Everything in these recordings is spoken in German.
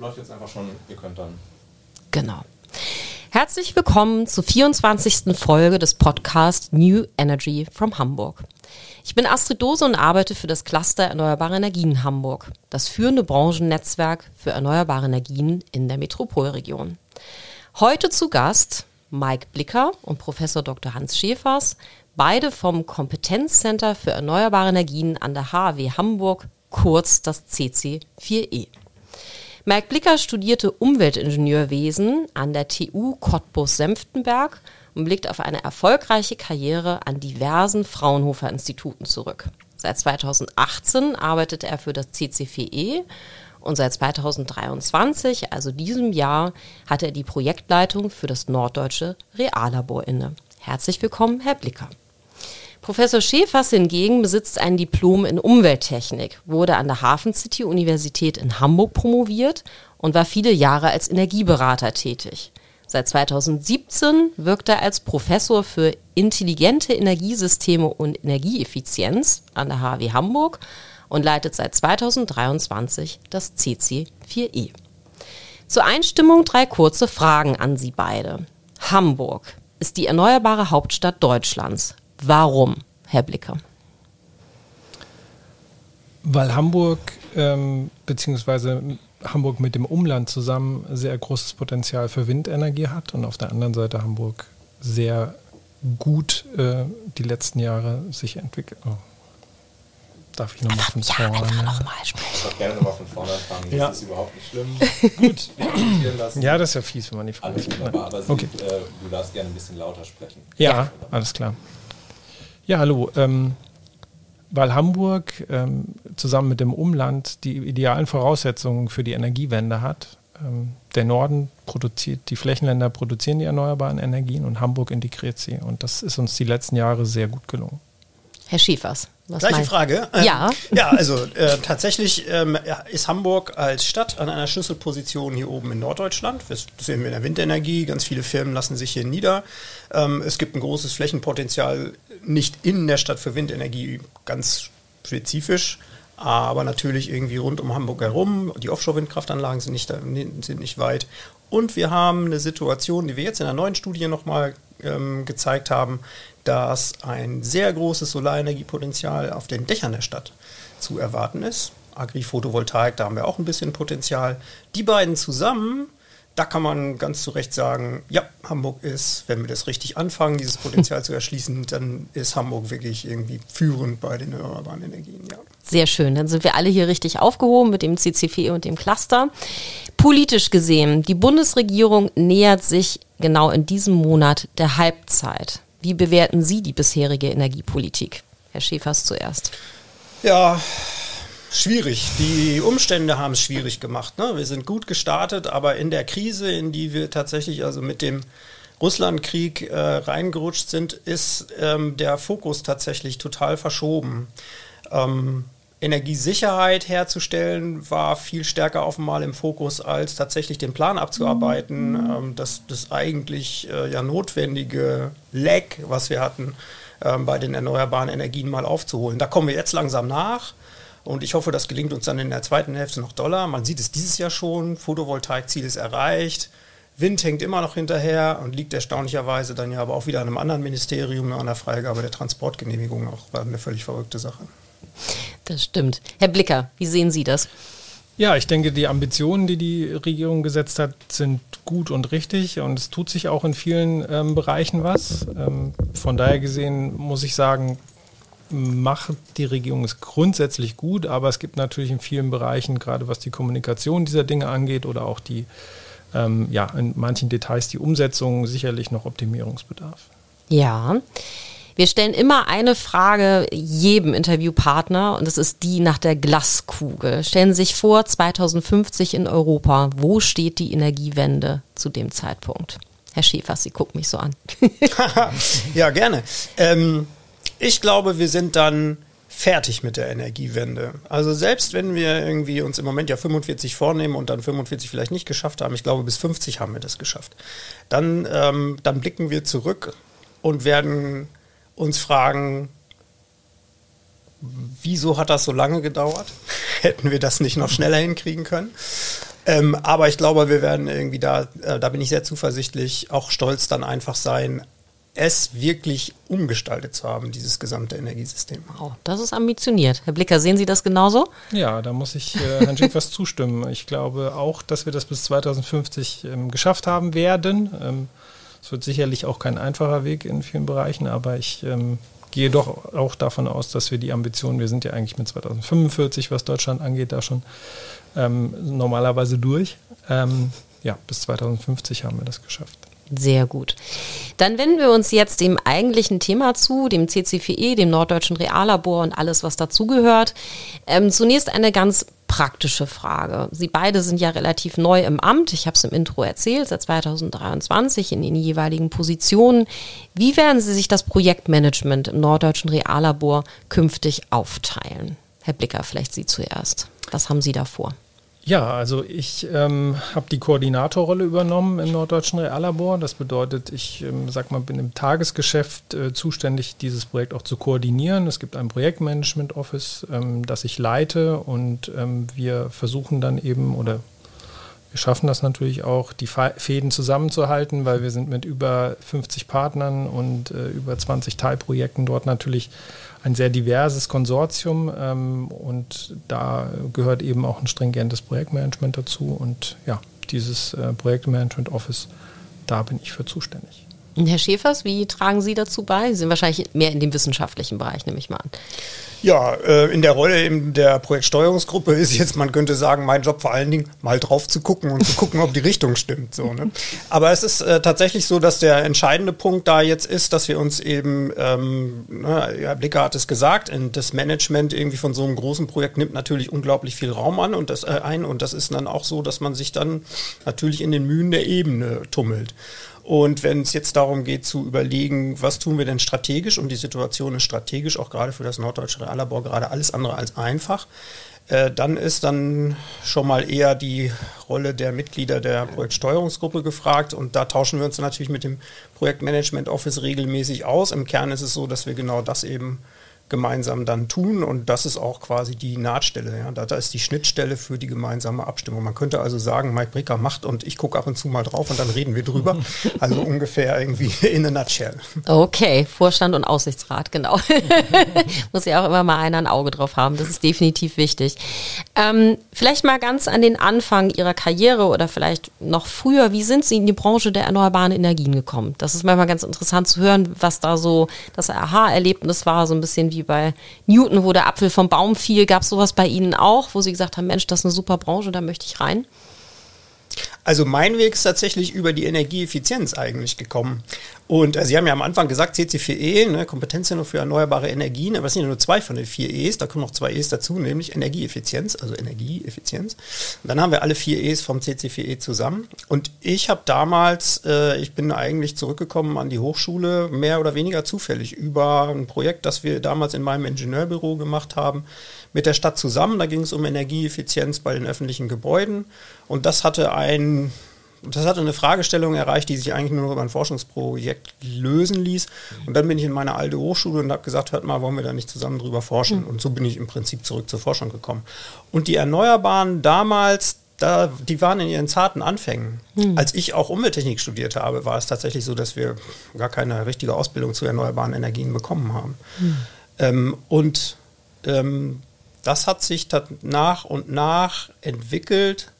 läuft jetzt einfach schon. Ihr könnt dann. Genau. Herzlich willkommen zur 24. Folge des Podcasts New Energy from Hamburg. Ich bin Astrid Dose und arbeite für das Cluster Erneuerbare Energien Hamburg, das führende Branchennetzwerk für erneuerbare Energien in der Metropolregion. Heute zu Gast Mike Blicker und Professor Dr. Hans Schäfers, beide vom Kompetenzcenter für erneuerbare Energien an der HAW Hamburg, kurz das CC4E. Mike Blicker studierte Umweltingenieurwesen an der TU Cottbus-Senftenberg und blickt auf eine erfolgreiche Karriere an diversen Fraunhofer-Instituten zurück. Seit 2018 arbeitet er für das CC4E und seit 2023, also diesem Jahr, hat er die Projektleitung für das Norddeutsche Reallabor inne. Herzlich willkommen, Herr Blicker. Professor Schäfers hingegen besitzt ein Diplom in Umwelttechnik, wurde an der Hafen City Universität in Hamburg promoviert und war viele Jahre als Energieberater tätig. Seit 2017 wirkt er als Professor für intelligente Energiesysteme und Energieeffizienz an der HW Hamburg und leitet seit 2023 das CC4E. Zur Einstimmung drei kurze Fragen an Sie beide. Hamburg ist die erneuerbare Hauptstadt Deutschlands. Warum, Herr Blicker? Weil Hamburg ähm, beziehungsweise Hamburg mit dem Umland zusammen sehr großes Potenzial für Windenergie hat und auf der anderen Seite Hamburg sehr gut äh, die letzten Jahre sich entwickelt. Oh. Darf ich nochmal von vorne? Ja, noch mal sprechen. Ich darf gerne nochmal von vorne anfangen. Ja. Das ist überhaupt nicht schlimm. gut, wir lassen. Ja, das ist ja fies, wenn man die Frage Alles wunderbar, aber Sie, okay. äh, du darfst gerne ein bisschen lauter sprechen. Ja, ja. alles klar. Ja, hallo. Ähm, weil Hamburg ähm, zusammen mit dem Umland die idealen Voraussetzungen für die Energiewende hat. Ähm, der Norden produziert, die Flächenländer produzieren die erneuerbaren Energien und Hamburg integriert sie. Und das ist uns die letzten Jahre sehr gut gelungen. Herr Schiefers. Was Gleiche Frage. Ähm, ja. Ja, also äh, tatsächlich ähm, ist Hamburg als Stadt an einer Schlüsselposition hier oben in Norddeutschland. Das sehen wir in der Windenergie. Ganz viele Firmen lassen sich hier nieder. Ähm, es gibt ein großes Flächenpotenzial, nicht in der Stadt für Windenergie, ganz spezifisch, aber natürlich irgendwie rund um Hamburg herum. Die Offshore-Windkraftanlagen sind nicht, sind nicht weit. Und wir haben eine Situation, die wir jetzt in einer neuen Studie nochmal ähm, gezeigt haben, dass ein sehr großes Solarenergiepotenzial auf den Dächern der Stadt zu erwarten ist. Agri-Photovoltaik, da haben wir auch ein bisschen Potenzial. Die beiden zusammen, da kann man ganz zu Recht sagen, ja, Hamburg ist, wenn wir das richtig anfangen, dieses Potenzial zu erschließen, dann ist Hamburg wirklich irgendwie führend bei den erneuerbaren Energien. Ja. Sehr schön, dann sind wir alle hier richtig aufgehoben mit dem CCP und dem Cluster. Politisch gesehen, die Bundesregierung nähert sich genau in diesem Monat der Halbzeit. Wie bewerten Sie die bisherige Energiepolitik? Herr Schäfers zuerst. Ja, schwierig. Die Umstände haben es schwierig gemacht. Ne? Wir sind gut gestartet, aber in der Krise, in die wir tatsächlich also mit dem Russlandkrieg äh, reingerutscht sind, ist ähm, der Fokus tatsächlich total verschoben. Ähm, Energiesicherheit herzustellen war viel stärker offenbar im Fokus, als tatsächlich den Plan abzuarbeiten, mhm. ähm, das, das eigentlich äh, ja notwendige Lag, was wir hatten, ähm, bei den erneuerbaren Energien mal aufzuholen. Da kommen wir jetzt langsam nach. Und ich hoffe, das gelingt uns dann in der zweiten Hälfte noch doller. Man sieht es dieses Jahr schon. Photovoltaikziel ist erreicht. Wind hängt immer noch hinterher und liegt erstaunlicherweise dann ja aber auch wieder an einem anderen Ministerium an der Freigabe der Transportgenehmigung. Auch eine völlig verrückte Sache. Das stimmt. Herr Blicker, wie sehen Sie das? Ja, ich denke, die Ambitionen, die die Regierung gesetzt hat, sind gut und richtig und es tut sich auch in vielen ähm, Bereichen was. Ähm, von daher gesehen muss ich sagen, macht die Regierung es grundsätzlich gut, aber es gibt natürlich in vielen Bereichen, gerade was die Kommunikation dieser Dinge angeht oder auch die, ähm, ja, in manchen Details die Umsetzung sicherlich noch Optimierungsbedarf. Ja. Wir stellen immer eine Frage jedem Interviewpartner und das ist die nach der Glaskugel. Stellen Sie sich vor, 2050 in Europa, wo steht die Energiewende zu dem Zeitpunkt? Herr Schäfers, Sie gucken mich so an. ja, gerne. Ähm, ich glaube, wir sind dann fertig mit der Energiewende. Also selbst wenn wir irgendwie uns im Moment ja 45 vornehmen und dann 45 vielleicht nicht geschafft haben, ich glaube bis 50 haben wir das geschafft, dann, ähm, dann blicken wir zurück und werden uns fragen, wieso hat das so lange gedauert? Hätten wir das nicht noch schneller hinkriegen können? Ähm, aber ich glaube, wir werden irgendwie da, äh, da bin ich sehr zuversichtlich, auch stolz dann einfach sein, es wirklich umgestaltet zu haben, dieses gesamte Energiesystem. Wow, das ist ambitioniert. Herr Blicker, sehen Sie das genauso? Ja, da muss ich äh, Herrn Schiffers zustimmen. Ich glaube auch, dass wir das bis 2050 ähm, geschafft haben werden. Ähm, es wird sicherlich auch kein einfacher Weg in vielen Bereichen, aber ich ähm, gehe doch auch davon aus, dass wir die Ambitionen, wir sind ja eigentlich mit 2045, was Deutschland angeht, da schon ähm, normalerweise durch. Ähm, ja, bis 2050 haben wir das geschafft. Sehr gut. Dann wenden wir uns jetzt dem eigentlichen Thema zu, dem CC4E, dem Norddeutschen Reallabor und alles, was dazugehört. Ähm, zunächst eine ganz praktische Frage. Sie beide sind ja relativ neu im Amt. Ich habe es im Intro erzählt, seit 2023 in den jeweiligen Positionen. Wie werden Sie sich das Projektmanagement im Norddeutschen Reallabor künftig aufteilen? Herr Blicker, vielleicht Sie zuerst. Was haben Sie da vor? Ja, also ich ähm, habe die Koordinatorrolle übernommen im Norddeutschen Reallabor. Das bedeutet, ich ähm, sag mal, bin im Tagesgeschäft äh, zuständig, dieses Projekt auch zu koordinieren. Es gibt ein Projektmanagement Office, ähm, das ich leite und ähm, wir versuchen dann eben oder wir schaffen das natürlich auch, die Fäden zusammenzuhalten, weil wir sind mit über 50 Partnern und äh, über 20 Teilprojekten dort natürlich ein sehr diverses Konsortium ähm, und da gehört eben auch ein stringentes Projektmanagement dazu und ja, dieses äh, Projektmanagement Office, da bin ich für zuständig. Herr Schäfers, wie tragen Sie dazu bei? Sie sind wahrscheinlich mehr in dem wissenschaftlichen Bereich, nehme ich mal an. Ja, äh, in der Rolle in der Projektsteuerungsgruppe ist jetzt, man könnte sagen, mein Job vor allen Dingen mal drauf zu gucken und zu gucken, ob die Richtung stimmt. So, ne? Aber es ist äh, tatsächlich so, dass der entscheidende Punkt da jetzt ist, dass wir uns eben, ähm, Herr Blicker hat es gesagt, das Management irgendwie von so einem großen Projekt nimmt natürlich unglaublich viel Raum an und das äh, ein und das ist dann auch so, dass man sich dann natürlich in den Mühen der Ebene tummelt. Und wenn es jetzt darum geht zu überlegen, was tun wir denn strategisch, und die Situation ist strategisch auch gerade für das Norddeutsche Reallabor gerade alles andere als einfach, äh, dann ist dann schon mal eher die Rolle der Mitglieder der Projektsteuerungsgruppe gefragt. Und da tauschen wir uns natürlich mit dem Projektmanagement Office regelmäßig aus. Im Kern ist es so, dass wir genau das eben gemeinsam dann tun. Und das ist auch quasi die Nahtstelle. Ja. Da, da, ist die Schnittstelle für die gemeinsame Abstimmung. Man könnte also sagen, Mike Bricker macht und ich gucke ab und zu mal drauf und dann reden wir drüber. Also ungefähr irgendwie in a nutshell. Okay, Vorstand und Aussichtsrat, genau. Muss ja auch immer mal einer ein Auge drauf haben. Das ist definitiv wichtig. Ähm, vielleicht mal ganz an den Anfang Ihrer Karriere oder vielleicht noch früher. Wie sind Sie in die Branche der erneuerbaren Energien gekommen? Das ist manchmal ganz interessant zu hören, was da so das Aha-Erlebnis war, so ein bisschen wie wie bei Newton, wo der Apfel vom Baum fiel. Gab es sowas bei Ihnen auch, wo Sie gesagt haben, Mensch, das ist eine super Branche, da möchte ich rein? Also mein Weg ist tatsächlich über die Energieeffizienz eigentlich gekommen. Und äh, Sie haben ja am Anfang gesagt, CC4E, ne, Kompetenzzentrum für erneuerbare Energien, aber es sind ja nur zwei von den vier E's, da kommen noch zwei E's dazu, nämlich Energieeffizienz, also Energieeffizienz. Und dann haben wir alle vier E's vom CC4E zusammen. Und ich habe damals, äh, ich bin eigentlich zurückgekommen an die Hochschule, mehr oder weniger zufällig, über ein Projekt, das wir damals in meinem Ingenieurbüro gemacht haben, mit der Stadt zusammen. Da ging es um Energieeffizienz bei den öffentlichen Gebäuden. Und das hatte ein das hatte eine Fragestellung erreicht, die sich eigentlich nur noch über ein Forschungsprojekt lösen ließ. Und dann bin ich in meine alte Hochschule und habe gesagt, hört mal, wollen wir da nicht zusammen drüber forschen? Mhm. Und so bin ich im Prinzip zurück zur Forschung gekommen. Und die Erneuerbaren damals, da, die waren in ihren zarten Anfängen. Mhm. Als ich auch Umwelttechnik studiert habe, war es tatsächlich so, dass wir gar keine richtige Ausbildung zu erneuerbaren Energien bekommen haben. Mhm. Ähm, und ähm, das hat sich nach und nach entwickelt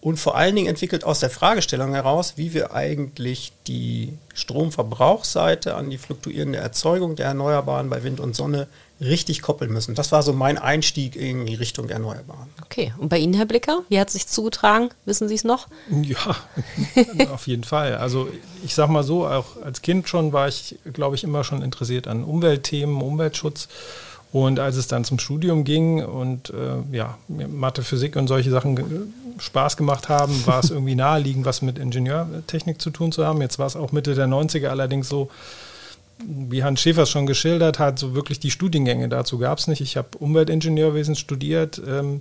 und vor allen Dingen entwickelt aus der Fragestellung heraus, wie wir eigentlich die Stromverbrauchsseite an die fluktuierende Erzeugung der Erneuerbaren bei Wind und Sonne richtig koppeln müssen. Das war so mein Einstieg in die Richtung Erneuerbaren. Okay, und bei Ihnen, Herr Blicker, wie hat es sich zugetragen? Wissen Sie es noch? Ja, auf jeden Fall. Also ich sage mal so, auch als Kind schon war ich, glaube ich, immer schon interessiert an Umweltthemen, Umweltschutz. Und als es dann zum Studium ging und äh, ja, Mathe, Physik und solche Sachen Spaß gemacht haben, war es irgendwie naheliegend, was mit Ingenieurtechnik zu tun zu haben. Jetzt war es auch Mitte der 90er allerdings so, wie Hans Schäfer schon geschildert hat, so wirklich die Studiengänge dazu gab es nicht. Ich habe Umweltingenieurwesen studiert ähm,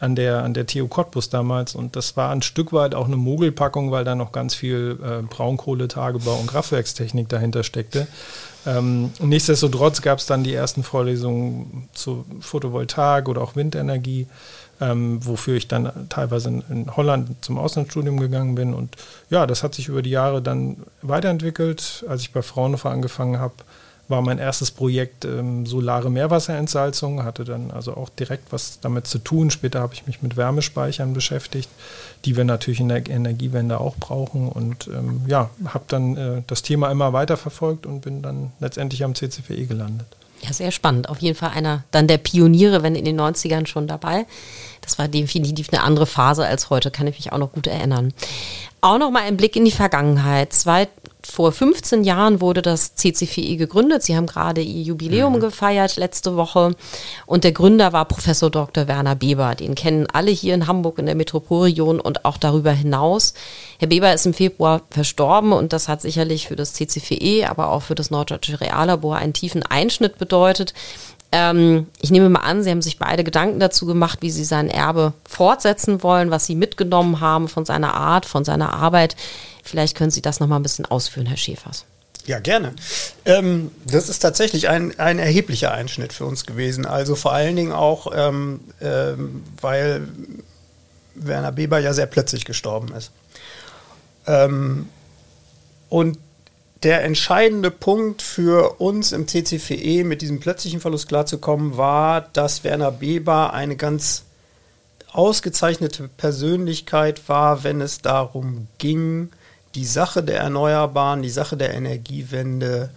an, der, an der TU Cottbus damals und das war ein Stück weit auch eine Mogelpackung, weil da noch ganz viel äh, Braunkohletagebau und Kraftwerkstechnik dahinter steckte. Ähm, nichtsdestotrotz gab es dann die ersten Vorlesungen zu Photovoltaik oder auch Windenergie. ähm, wofür ich dann teilweise in, in, Holland zum Auslandsstudium gegangen bin. Und ja, das hat sich über die Jahre dann weiterentwickelt. Als ich bei Fraunhofer angefangen habe, war mein erstes Projekt ähm, solare Meerwasserentsalzung, hatte dann also auch direkt was damit zu tun. Später habe ich mich mit Wärmespeichern beschäftigt, die wir natürlich in der Energiewende auch brauchen. Und ähm, ja, habe dann äh, das Thema immer weiter verfolgt und bin dann letztendlich am CCVE gelandet. Ja, sehr spannend. Auf jeden Fall einer dann der Pioniere, wenn in den 90ern schon dabei. Das war definitiv eine andere Phase als heute, kann ich mich auch noch gut erinnern. Auch noch mal ein Blick in die Vergangenheit. Zwei, vor 15 Jahren wurde das CCVE gegründet. Sie haben gerade ihr Jubiläum mhm. gefeiert letzte Woche. Und der Gründer war Professor Dr. Werner Beber. Den kennen alle hier in Hamburg in der Metropolregion und auch darüber hinaus. Herr Beber ist im Februar verstorben und das hat sicherlich für das CCVE, aber auch für das Norddeutsche Reallabor einen tiefen Einschnitt bedeutet. Ähm, ich nehme mal an, Sie haben sich beide Gedanken dazu gemacht, wie Sie sein Erbe fortsetzen wollen, was Sie mitgenommen haben von seiner Art, von seiner Arbeit. Vielleicht können Sie das noch mal ein bisschen ausführen, Herr Schäfers. Ja, gerne. Ähm, das ist tatsächlich ein, ein erheblicher Einschnitt für uns gewesen. Also vor allen Dingen auch, ähm, ähm, weil Werner Beber ja sehr plötzlich gestorben ist. Ähm, und der entscheidende Punkt für uns im CCVE mit diesem plötzlichen Verlust klarzukommen war, dass Werner Beber eine ganz ausgezeichnete Persönlichkeit war, wenn es darum ging, die Sache der Erneuerbaren, die Sache der Energiewende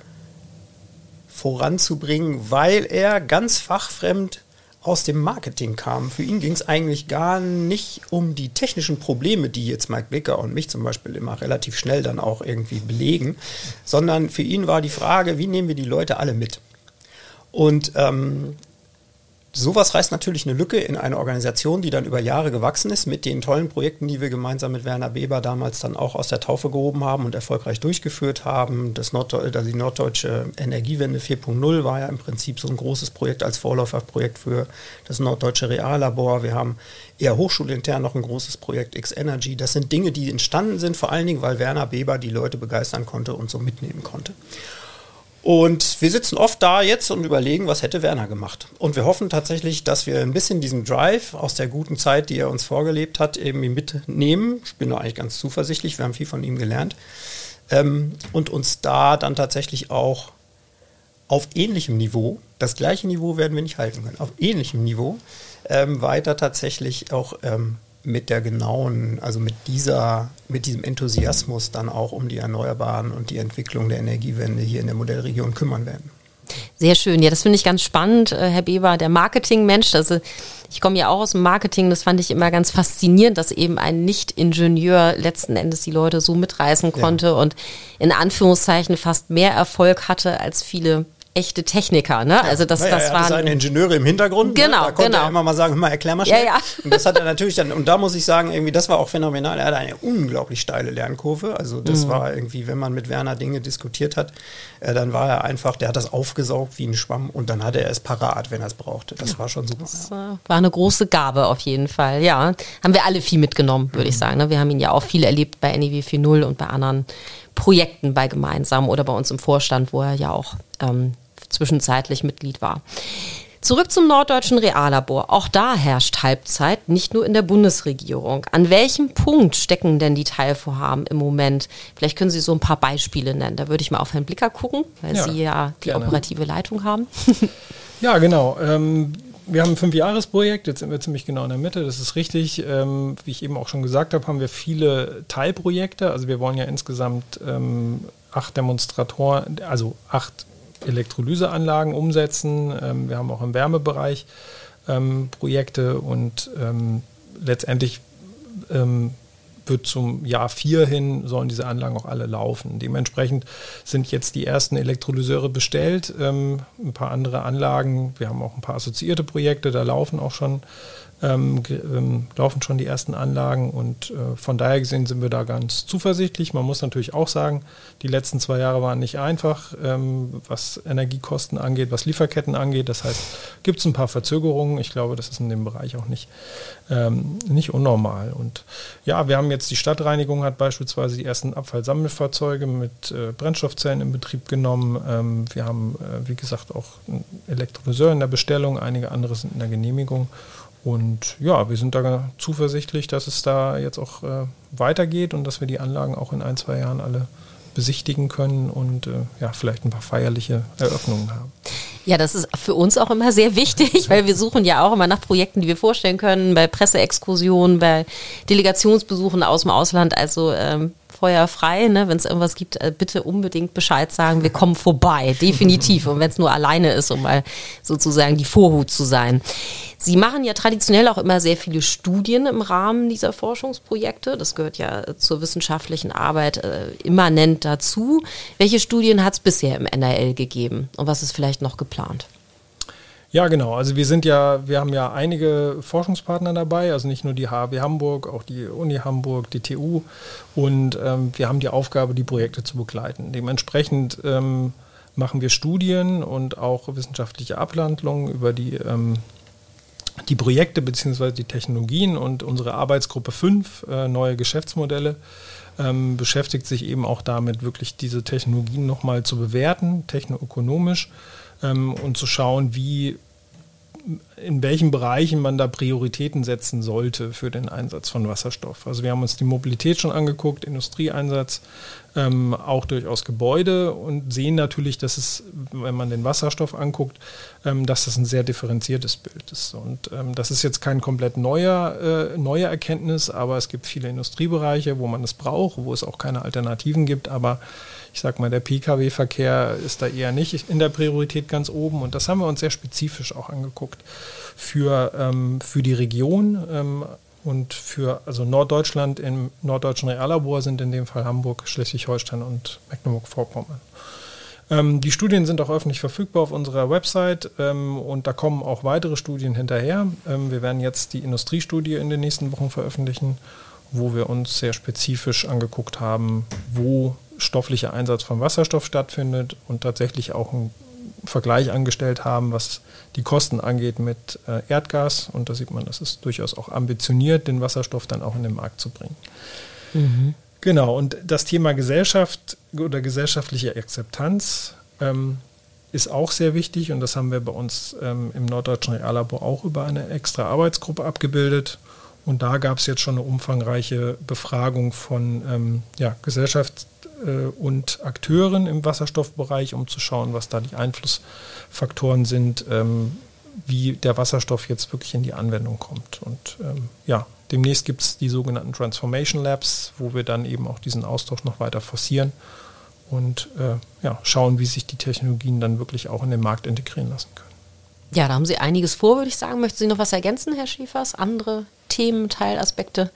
voranzubringen, weil er ganz fachfremd aus dem Marketing kam. Für ihn ging es eigentlich gar nicht um die technischen Probleme, die jetzt Mike Blicker und mich zum Beispiel immer relativ schnell dann auch irgendwie belegen, sondern für ihn war die Frage, wie nehmen wir die Leute alle mit? Und ähm, sowas reißt natürlich eine Lücke in eine Organisation, die dann über Jahre gewachsen ist, mit den tollen Projekten, die wir gemeinsam mit Werner Beber damals dann auch aus der Taufe gehoben haben und erfolgreich durchgeführt haben. Das Norddeu die Norddeutsche Energiewende 4.0 war ja im Prinzip so ein großes Projekt als Vorläuferprojekt für das Norddeutsche Reallabor. Wir haben eher hochschulintern noch ein großes Projekt X-Energy. Das sind Dinge, die entstanden sind, vor allen Dingen, weil Werner Beber die Leute begeistern konnte und so mitnehmen konnte. Und wir sitzen oft da jetzt und überlegen, was hätte Werner gemacht. Und wir hoffen tatsächlich, dass wir ein bisschen diesen Drive aus der guten Zeit, die er uns vorgelebt hat, eben mitnehmen. Ich bin da eigentlich ganz zuversichtlich, wir haben viel von ihm gelernt. Ähm, und uns da dann tatsächlich auch auf ähnlichem Niveau, das gleiche Niveau werden wir nicht halten können, auf ähnlichem Niveau ähm, weiter tatsächlich auch ähm, mit der genauen, also mit dieser, mit diesem Enthusiasmus dann auch um die Erneuerbaren und die Entwicklung der Energiewende hier in der Modellregion kümmern werden. Sehr schön. Ja, das finde ich ganz spannend, äh, Herr Beber, der Marketingmensch. Also ich komme ja auch aus dem Marketing. Das fand ich immer ganz faszinierend, dass eben ein Nicht-Ingenieur letzten Endes die Leute so mitreißen konnte ja. und in Anführungszeichen fast mehr Erfolg hatte als viele echte Techniker, ne? Also das, naja, das waren seine Ingenieure im Hintergrund. Genau, ne? Da konnte genau. er immer mal sagen, mal erklär mal schnell. Ja, ja. Und das hat er natürlich dann, und da muss ich sagen, irgendwie, das war auch phänomenal. Er hatte eine unglaublich steile Lernkurve. Also das mhm. war irgendwie, wenn man mit Werner Dinge diskutiert hat, äh, dann war er einfach, der hat das aufgesaugt wie ein Schwamm und dann hatte er es parat, wenn er es brauchte. Das ja. war schon super. Das äh, war eine große Gabe auf jeden Fall. Ja, haben wir alle viel mitgenommen, würde mhm. ich sagen. Ne? Wir haben ihn ja auch viel erlebt bei NEW 4.0 und bei anderen Projekten bei gemeinsam oder bei uns im Vorstand, wo er ja auch ähm, zwischenzeitlich Mitglied war. Zurück zum Norddeutschen Reallabor. Auch da herrscht Halbzeit, nicht nur in der Bundesregierung. An welchem Punkt stecken denn die Teilvorhaben im Moment? Vielleicht können Sie so ein paar Beispiele nennen. Da würde ich mal auf Herrn Blicker gucken, weil ja, Sie ja die gerne. operative Leitung haben. ja, genau. Ähm, wir haben ein Fünfjahresprojekt, jetzt sind wir ziemlich genau in der Mitte, das ist richtig. Ähm, wie ich eben auch schon gesagt habe, haben wir viele Teilprojekte. Also wir wollen ja insgesamt ähm, acht Demonstratoren, also acht Elektrolyseanlagen umsetzen. Ähm, wir haben auch im Wärmebereich ähm, Projekte und ähm, letztendlich ähm, wird zum Jahr 4 hin, sollen diese Anlagen auch alle laufen. Dementsprechend sind jetzt die ersten Elektrolyseure bestellt, ähm, ein paar andere Anlagen, wir haben auch ein paar assoziierte Projekte, da laufen auch schon ähm, ähm, laufen schon die ersten Anlagen und äh, von daher gesehen sind wir da ganz zuversichtlich. Man muss natürlich auch sagen, die letzten zwei Jahre waren nicht einfach, ähm, was Energiekosten angeht, was Lieferketten angeht. Das heißt, gibt es ein paar Verzögerungen. Ich glaube, das ist in dem Bereich auch nicht, ähm, nicht unnormal. Und ja, wir haben jetzt die Stadtreinigung hat beispielsweise die ersten Abfallsammelfahrzeuge mit äh, Brennstoffzellen in Betrieb genommen. Ähm, wir haben, äh, wie gesagt, auch einen Elektrolyseur in der Bestellung, einige andere sind in der Genehmigung. Und ja, wir sind da zuversichtlich, dass es da jetzt auch äh, weitergeht und dass wir die Anlagen auch in ein, zwei Jahren alle besichtigen können und äh, ja, vielleicht ein paar feierliche Eröffnungen haben. Ja, das ist für uns auch immer sehr wichtig, weil wir suchen ja auch immer nach Projekten, die wir vorstellen können, bei Presseexkursionen, bei Delegationsbesuchen aus dem Ausland. Also ähm, Feuer frei, ne? wenn es irgendwas gibt, äh, bitte unbedingt Bescheid sagen, wir kommen vorbei, definitiv. Und wenn es nur alleine ist, um mal sozusagen die Vorhut zu sein. Sie machen ja traditionell auch immer sehr viele Studien im Rahmen dieser Forschungsprojekte. Das gehört ja zur wissenschaftlichen Arbeit äh, immanent dazu. Welche Studien hat es bisher im NRL gegeben und was ist vielleicht noch geplant? Ja, genau. Also wir sind ja, wir haben ja einige Forschungspartner dabei, also nicht nur die HW Hamburg, auch die Uni Hamburg, die TU und ähm, wir haben die Aufgabe, die Projekte zu begleiten. Dementsprechend ähm, machen wir Studien und auch wissenschaftliche Abhandlungen über die, ähm, die Projekte bzw. die Technologien und unsere Arbeitsgruppe 5, äh, neue Geschäftsmodelle, ähm, beschäftigt sich eben auch damit, wirklich diese Technologien nochmal zu bewerten, technoökonomisch ähm, und zu schauen, wie in welchen Bereichen man da Prioritäten setzen sollte für den Einsatz von Wasserstoff. Also wir haben uns die Mobilität schon angeguckt, Industrieeinsatz, ähm, auch durchaus Gebäude und sehen natürlich, dass es, wenn man den Wasserstoff anguckt, ähm, dass das ein sehr differenziertes Bild ist. Und ähm, das ist jetzt kein komplett neuer, äh, neue Erkenntnis, aber es gibt viele Industriebereiche, wo man es braucht, wo es auch keine Alternativen gibt, aber ich sag mal, der Pkw-Verkehr ist da eher nicht in der Priorität ganz oben. Und das haben wir uns sehr spezifisch auch angeguckt für, ähm, für die Region. Ähm, und für also Norddeutschland im norddeutschen Reallabor sind in dem Fall Hamburg, Schleswig-Holstein und Mecklenburg-Vorpommern. Ähm, die Studien sind auch öffentlich verfügbar auf unserer Website ähm, und da kommen auch weitere Studien hinterher. Ähm, wir werden jetzt die Industriestudie in den nächsten Wochen veröffentlichen, wo wir uns sehr spezifisch angeguckt haben, wo stofflicher Einsatz von Wasserstoff stattfindet und tatsächlich auch einen Vergleich angestellt haben, was die Kosten angeht mit äh, Erdgas. Und da sieht man, das ist durchaus auch ambitioniert, den Wasserstoff dann auch in den Markt zu bringen. Mhm. Genau, und das Thema Gesellschaft oder gesellschaftliche Akzeptanz ähm, ist auch sehr wichtig und das haben wir bei uns ähm, im Norddeutschen Reallabor auch über eine extra Arbeitsgruppe abgebildet. Und da gab es jetzt schon eine umfangreiche Befragung von ähm, ja, Gesellschafts und Akteuren im Wasserstoffbereich, um zu schauen, was da die Einflussfaktoren sind, ähm, wie der Wasserstoff jetzt wirklich in die Anwendung kommt. Und ähm, ja, demnächst gibt es die sogenannten Transformation Labs, wo wir dann eben auch diesen Austausch noch weiter forcieren und äh, ja, schauen, wie sich die Technologien dann wirklich auch in den Markt integrieren lassen können. Ja, da haben Sie einiges vor, würde ich sagen. Möchten Sie noch was ergänzen, Herr Schiefers? Andere Themen, Teilaspekte?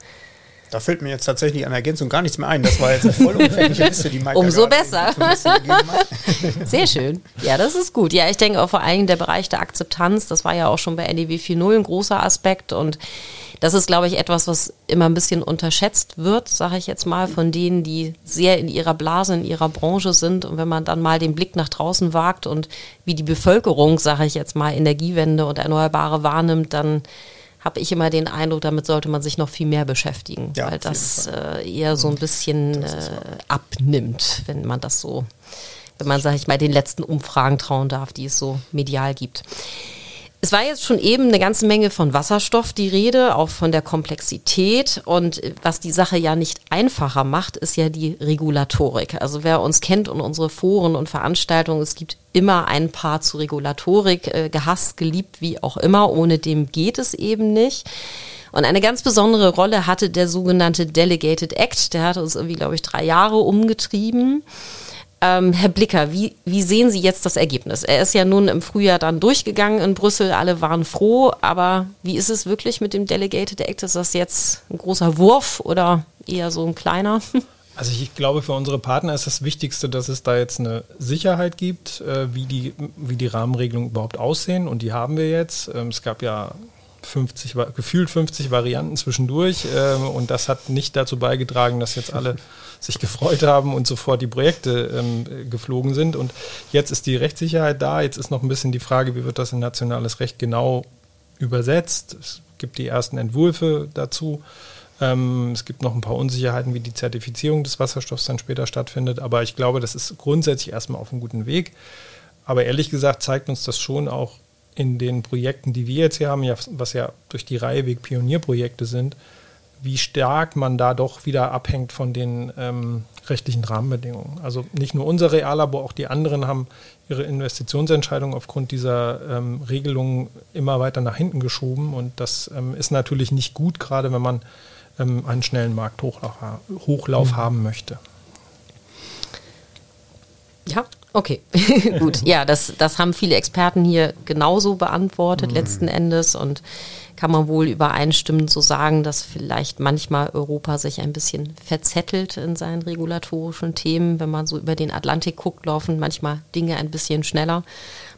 Da fällt mir jetzt tatsächlich an Ergänzung gar nichts mehr ein. Das war jetzt eine vollumfängliche Liste, die Mike Umso besser. Sehr schön. Ja, das ist gut. Ja, ich denke auch vor allem der Bereich der Akzeptanz, das war ja auch schon bei NDW 4.0 ein großer Aspekt und das ist, glaube ich, etwas, was immer ein bisschen unterschätzt wird, sage ich jetzt mal, von denen, die sehr in ihrer Blase, in ihrer Branche sind. Und wenn man dann mal den Blick nach draußen wagt und wie die Bevölkerung, sage ich jetzt mal, Energiewende und Erneuerbare wahrnimmt, dann habe ich immer den Eindruck, damit sollte man sich noch viel mehr beschäftigen, ja, weil das äh, eher so ein bisschen äh, abnimmt, wenn man das so, wenn man, sage ich mal, den letzten Umfragen trauen darf, die es so medial gibt. Es war jetzt schon eben eine ganze Menge von Wasserstoff die Rede, auch von der Komplexität. Und was die Sache ja nicht einfacher macht, ist ja die Regulatorik. Also wer uns kennt und unsere Foren und Veranstaltungen, es gibt immer ein Paar zu Regulatorik, äh, gehasst, geliebt, wie auch immer. Ohne dem geht es eben nicht. Und eine ganz besondere Rolle hatte der sogenannte Delegated Act. Der hatte uns irgendwie, glaube ich, drei Jahre umgetrieben. Ähm, Herr Blicker, wie, wie sehen Sie jetzt das Ergebnis? Er ist ja nun im Frühjahr dann durchgegangen in Brüssel, alle waren froh, aber wie ist es wirklich mit dem Delegated Act? Ist das jetzt ein großer Wurf oder eher so ein kleiner? Also ich glaube, für unsere Partner ist das Wichtigste, dass es da jetzt eine Sicherheit gibt, äh, wie, die, wie die Rahmenregelungen überhaupt aussehen. Und die haben wir jetzt. Ähm, es gab ja 50, gefühlt 50 Varianten zwischendurch. Ähm, und das hat nicht dazu beigetragen, dass jetzt alle sich gefreut haben und sofort die Projekte ähm, geflogen sind. Und jetzt ist die Rechtssicherheit da. Jetzt ist noch ein bisschen die Frage, wie wird das in nationales Recht genau übersetzt. Es gibt die ersten Entwürfe dazu. Ähm, es gibt noch ein paar Unsicherheiten, wie die Zertifizierung des Wasserstoffs dann später stattfindet. Aber ich glaube, das ist grundsätzlich erstmal auf einem guten Weg. Aber ehrlich gesagt zeigt uns das schon auch in den Projekten, die wir jetzt hier haben, ja, was ja durch die Reihe Weg Pionierprojekte sind, wie stark man da doch wieder abhängt von den ähm, rechtlichen Rahmenbedingungen. Also nicht nur unser Reallabor, auch die anderen haben ihre Investitionsentscheidungen aufgrund dieser ähm, Regelungen immer weiter nach hinten geschoben. Und das ähm, ist natürlich nicht gut, gerade wenn man ähm, einen schnellen Markthochlauf Hochlauf mhm. haben möchte. Ja, okay, gut. Ja, das, das haben viele Experten hier genauso beantwortet mhm. letzten Endes und kann man wohl übereinstimmend so sagen, dass vielleicht manchmal Europa sich ein bisschen verzettelt in seinen regulatorischen Themen. Wenn man so über den Atlantik guckt, laufen manchmal Dinge ein bisschen schneller.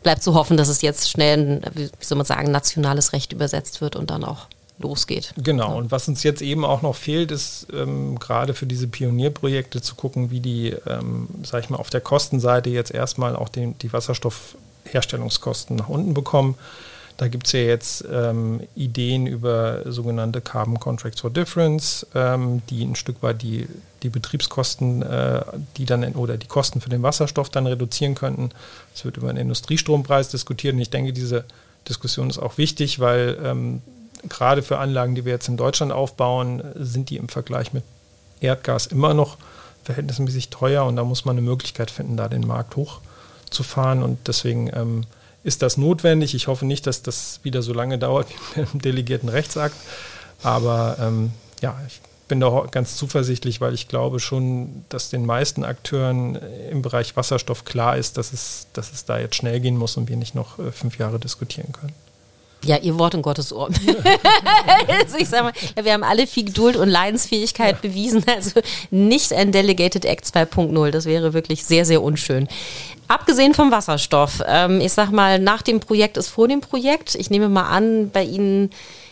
Bleibt zu hoffen, dass es jetzt schnell, wie soll man sagen, nationales Recht übersetzt wird und dann auch losgeht. Genau, ja. und was uns jetzt eben auch noch fehlt, ist ähm, gerade für diese Pionierprojekte zu gucken, wie die, ähm, sag ich mal, auf der Kostenseite jetzt erstmal auch den, die Wasserstoffherstellungskosten nach unten bekommen. Da gibt es ja jetzt ähm, Ideen über sogenannte Carbon Contracts for Difference, ähm, die ein Stück weit die, die Betriebskosten, äh, die dann in, oder die Kosten für den Wasserstoff dann reduzieren könnten. Es wird über einen Industriestrompreis diskutiert und ich denke, diese Diskussion ist auch wichtig, weil ähm, gerade für Anlagen, die wir jetzt in Deutschland aufbauen, sind die im Vergleich mit Erdgas immer noch verhältnismäßig teuer und da muss man eine Möglichkeit finden, da den Markt hochzufahren und deswegen ähm, ist das notwendig. Ich hoffe nicht, dass das wieder so lange dauert wie im delegierten Rechtsakt, aber ähm, ja, ich bin da ganz zuversichtlich, weil ich glaube schon, dass den meisten Akteuren im Bereich Wasserstoff klar ist, dass es, dass es da jetzt schnell gehen muss und wir nicht noch äh, fünf Jahre diskutieren können. Ja, ihr Wort in Gottes Ohr. also ich sag mal, ja, wir haben alle viel Geduld und Leidensfähigkeit ja. bewiesen. Also nicht ein Delegated Act 2.0. Das wäre wirklich sehr, sehr unschön. Abgesehen vom Wasserstoff, ähm, ich sag mal, nach dem Projekt ist vor dem Projekt. Ich nehme mal an, bei Ihnen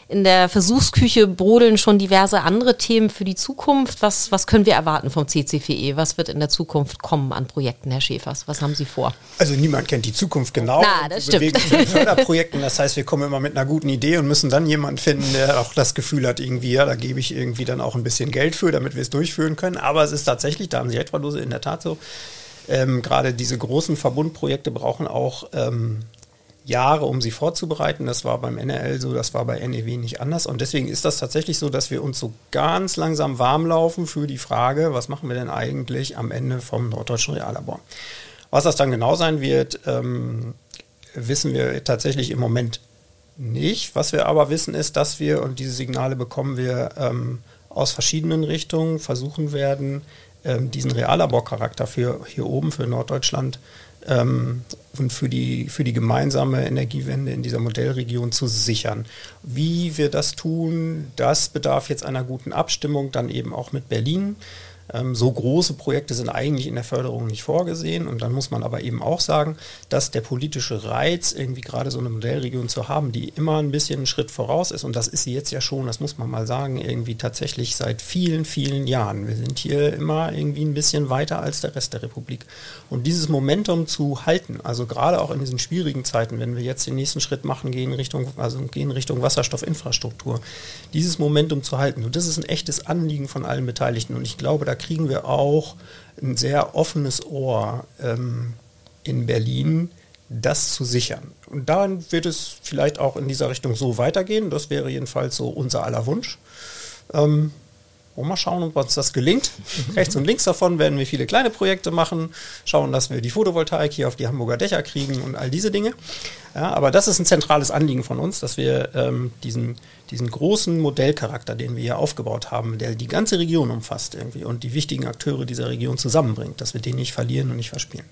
in der Versuchsküche brodeln schon diverse andere Themen für die Zukunft. Was, was können wir erwarten vom CCVE? Was wird in der Zukunft kommen an Projekten, Herr Schäfers? Was haben Sie vor? Also niemand kennt die Zukunft genau. Na, das wir stimmt. Bewegen Förderprojekten. Das heißt, wir kommen immer mit einer guten Idee und müssen dann jemanden finden, der auch das Gefühl hat, irgendwie, ja, da gebe ich irgendwie dann auch ein bisschen Geld für, damit wir es durchführen können. Aber es ist tatsächlich, da haben Sie etwa in der Tat so, ähm, gerade diese großen Verbundprojekte brauchen auch ähm, Jahre, um sie vorzubereiten. Das war beim NRL so, das war bei NEW nicht anders. Und deswegen ist das tatsächlich so, dass wir uns so ganz langsam warm laufen für die Frage, was machen wir denn eigentlich am Ende vom Norddeutschen Reallabor. Was das dann genau sein wird, ähm, wissen wir tatsächlich im Moment nicht. Was wir aber wissen ist, dass wir, und diese Signale bekommen wir ähm, aus verschiedenen Richtungen, versuchen werden, ähm, diesen Reallaborcharakter für hier oben, für Norddeutschland, ähm, und für die, für die gemeinsame Energiewende in dieser Modellregion zu sichern. Wie wir das tun, das bedarf jetzt einer guten Abstimmung, dann eben auch mit Berlin. Ähm, so große Projekte sind eigentlich in der Förderung nicht vorgesehen. Und dann muss man aber eben auch sagen, dass der politische Reiz, irgendwie gerade so eine Modellregion zu haben, die immer ein bisschen einen Schritt voraus ist, und das ist sie jetzt ja schon, das muss man mal sagen, irgendwie tatsächlich seit vielen, vielen Jahren. Wir sind hier immer irgendwie ein bisschen weiter als der Rest der Republik. Und dieses Momentum zu halten, also gerade auch in diesen schwierigen Zeiten, wenn wir jetzt den nächsten Schritt machen, gehen Richtung, also gehen Richtung Wasserstoffinfrastruktur, dieses Momentum zu halten, und das ist ein echtes Anliegen von allen Beteiligten. Und ich glaube, da kriegen wir auch ein sehr offenes Ohr ähm, in Berlin, das zu sichern. Und dann wird es vielleicht auch in dieser Richtung so weitergehen. Das wäre jedenfalls so unser aller Wunsch. Ähm, wollen mal schauen, ob uns das gelingt. Rechts und links davon werden wir viele kleine Projekte machen, schauen, dass wir die Photovoltaik hier auf die Hamburger Dächer kriegen und all diese Dinge. Ja, aber das ist ein zentrales Anliegen von uns, dass wir ähm, diesen, diesen großen Modellcharakter, den wir hier aufgebaut haben, der die ganze Region umfasst irgendwie und die wichtigen Akteure dieser Region zusammenbringt, dass wir den nicht verlieren und nicht verspielen.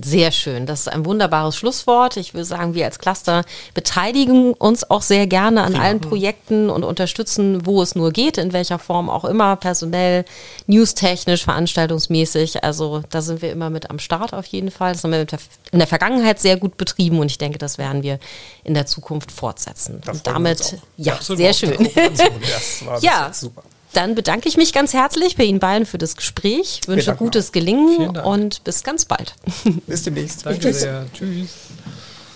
Sehr schön. Das ist ein wunderbares Schlusswort. Ich würde sagen, wir als Cluster beteiligen uns auch sehr gerne an ja. allen Projekten und unterstützen, wo es nur geht, in welcher Form auch immer, personell, newstechnisch, veranstaltungsmäßig. Also da sind wir immer mit am Start auf jeden Fall. Das haben wir in der Vergangenheit sehr gut betrieben und ich denke, das werden wir in der Zukunft fortsetzen. und damit, ja, Absolut sehr schön. ja, super. Dann bedanke ich mich ganz herzlich bei Ihnen beiden für das Gespräch. Wünsche gutes Gelingen und bis ganz bald. Bis demnächst. Danke sehr. Tschüss.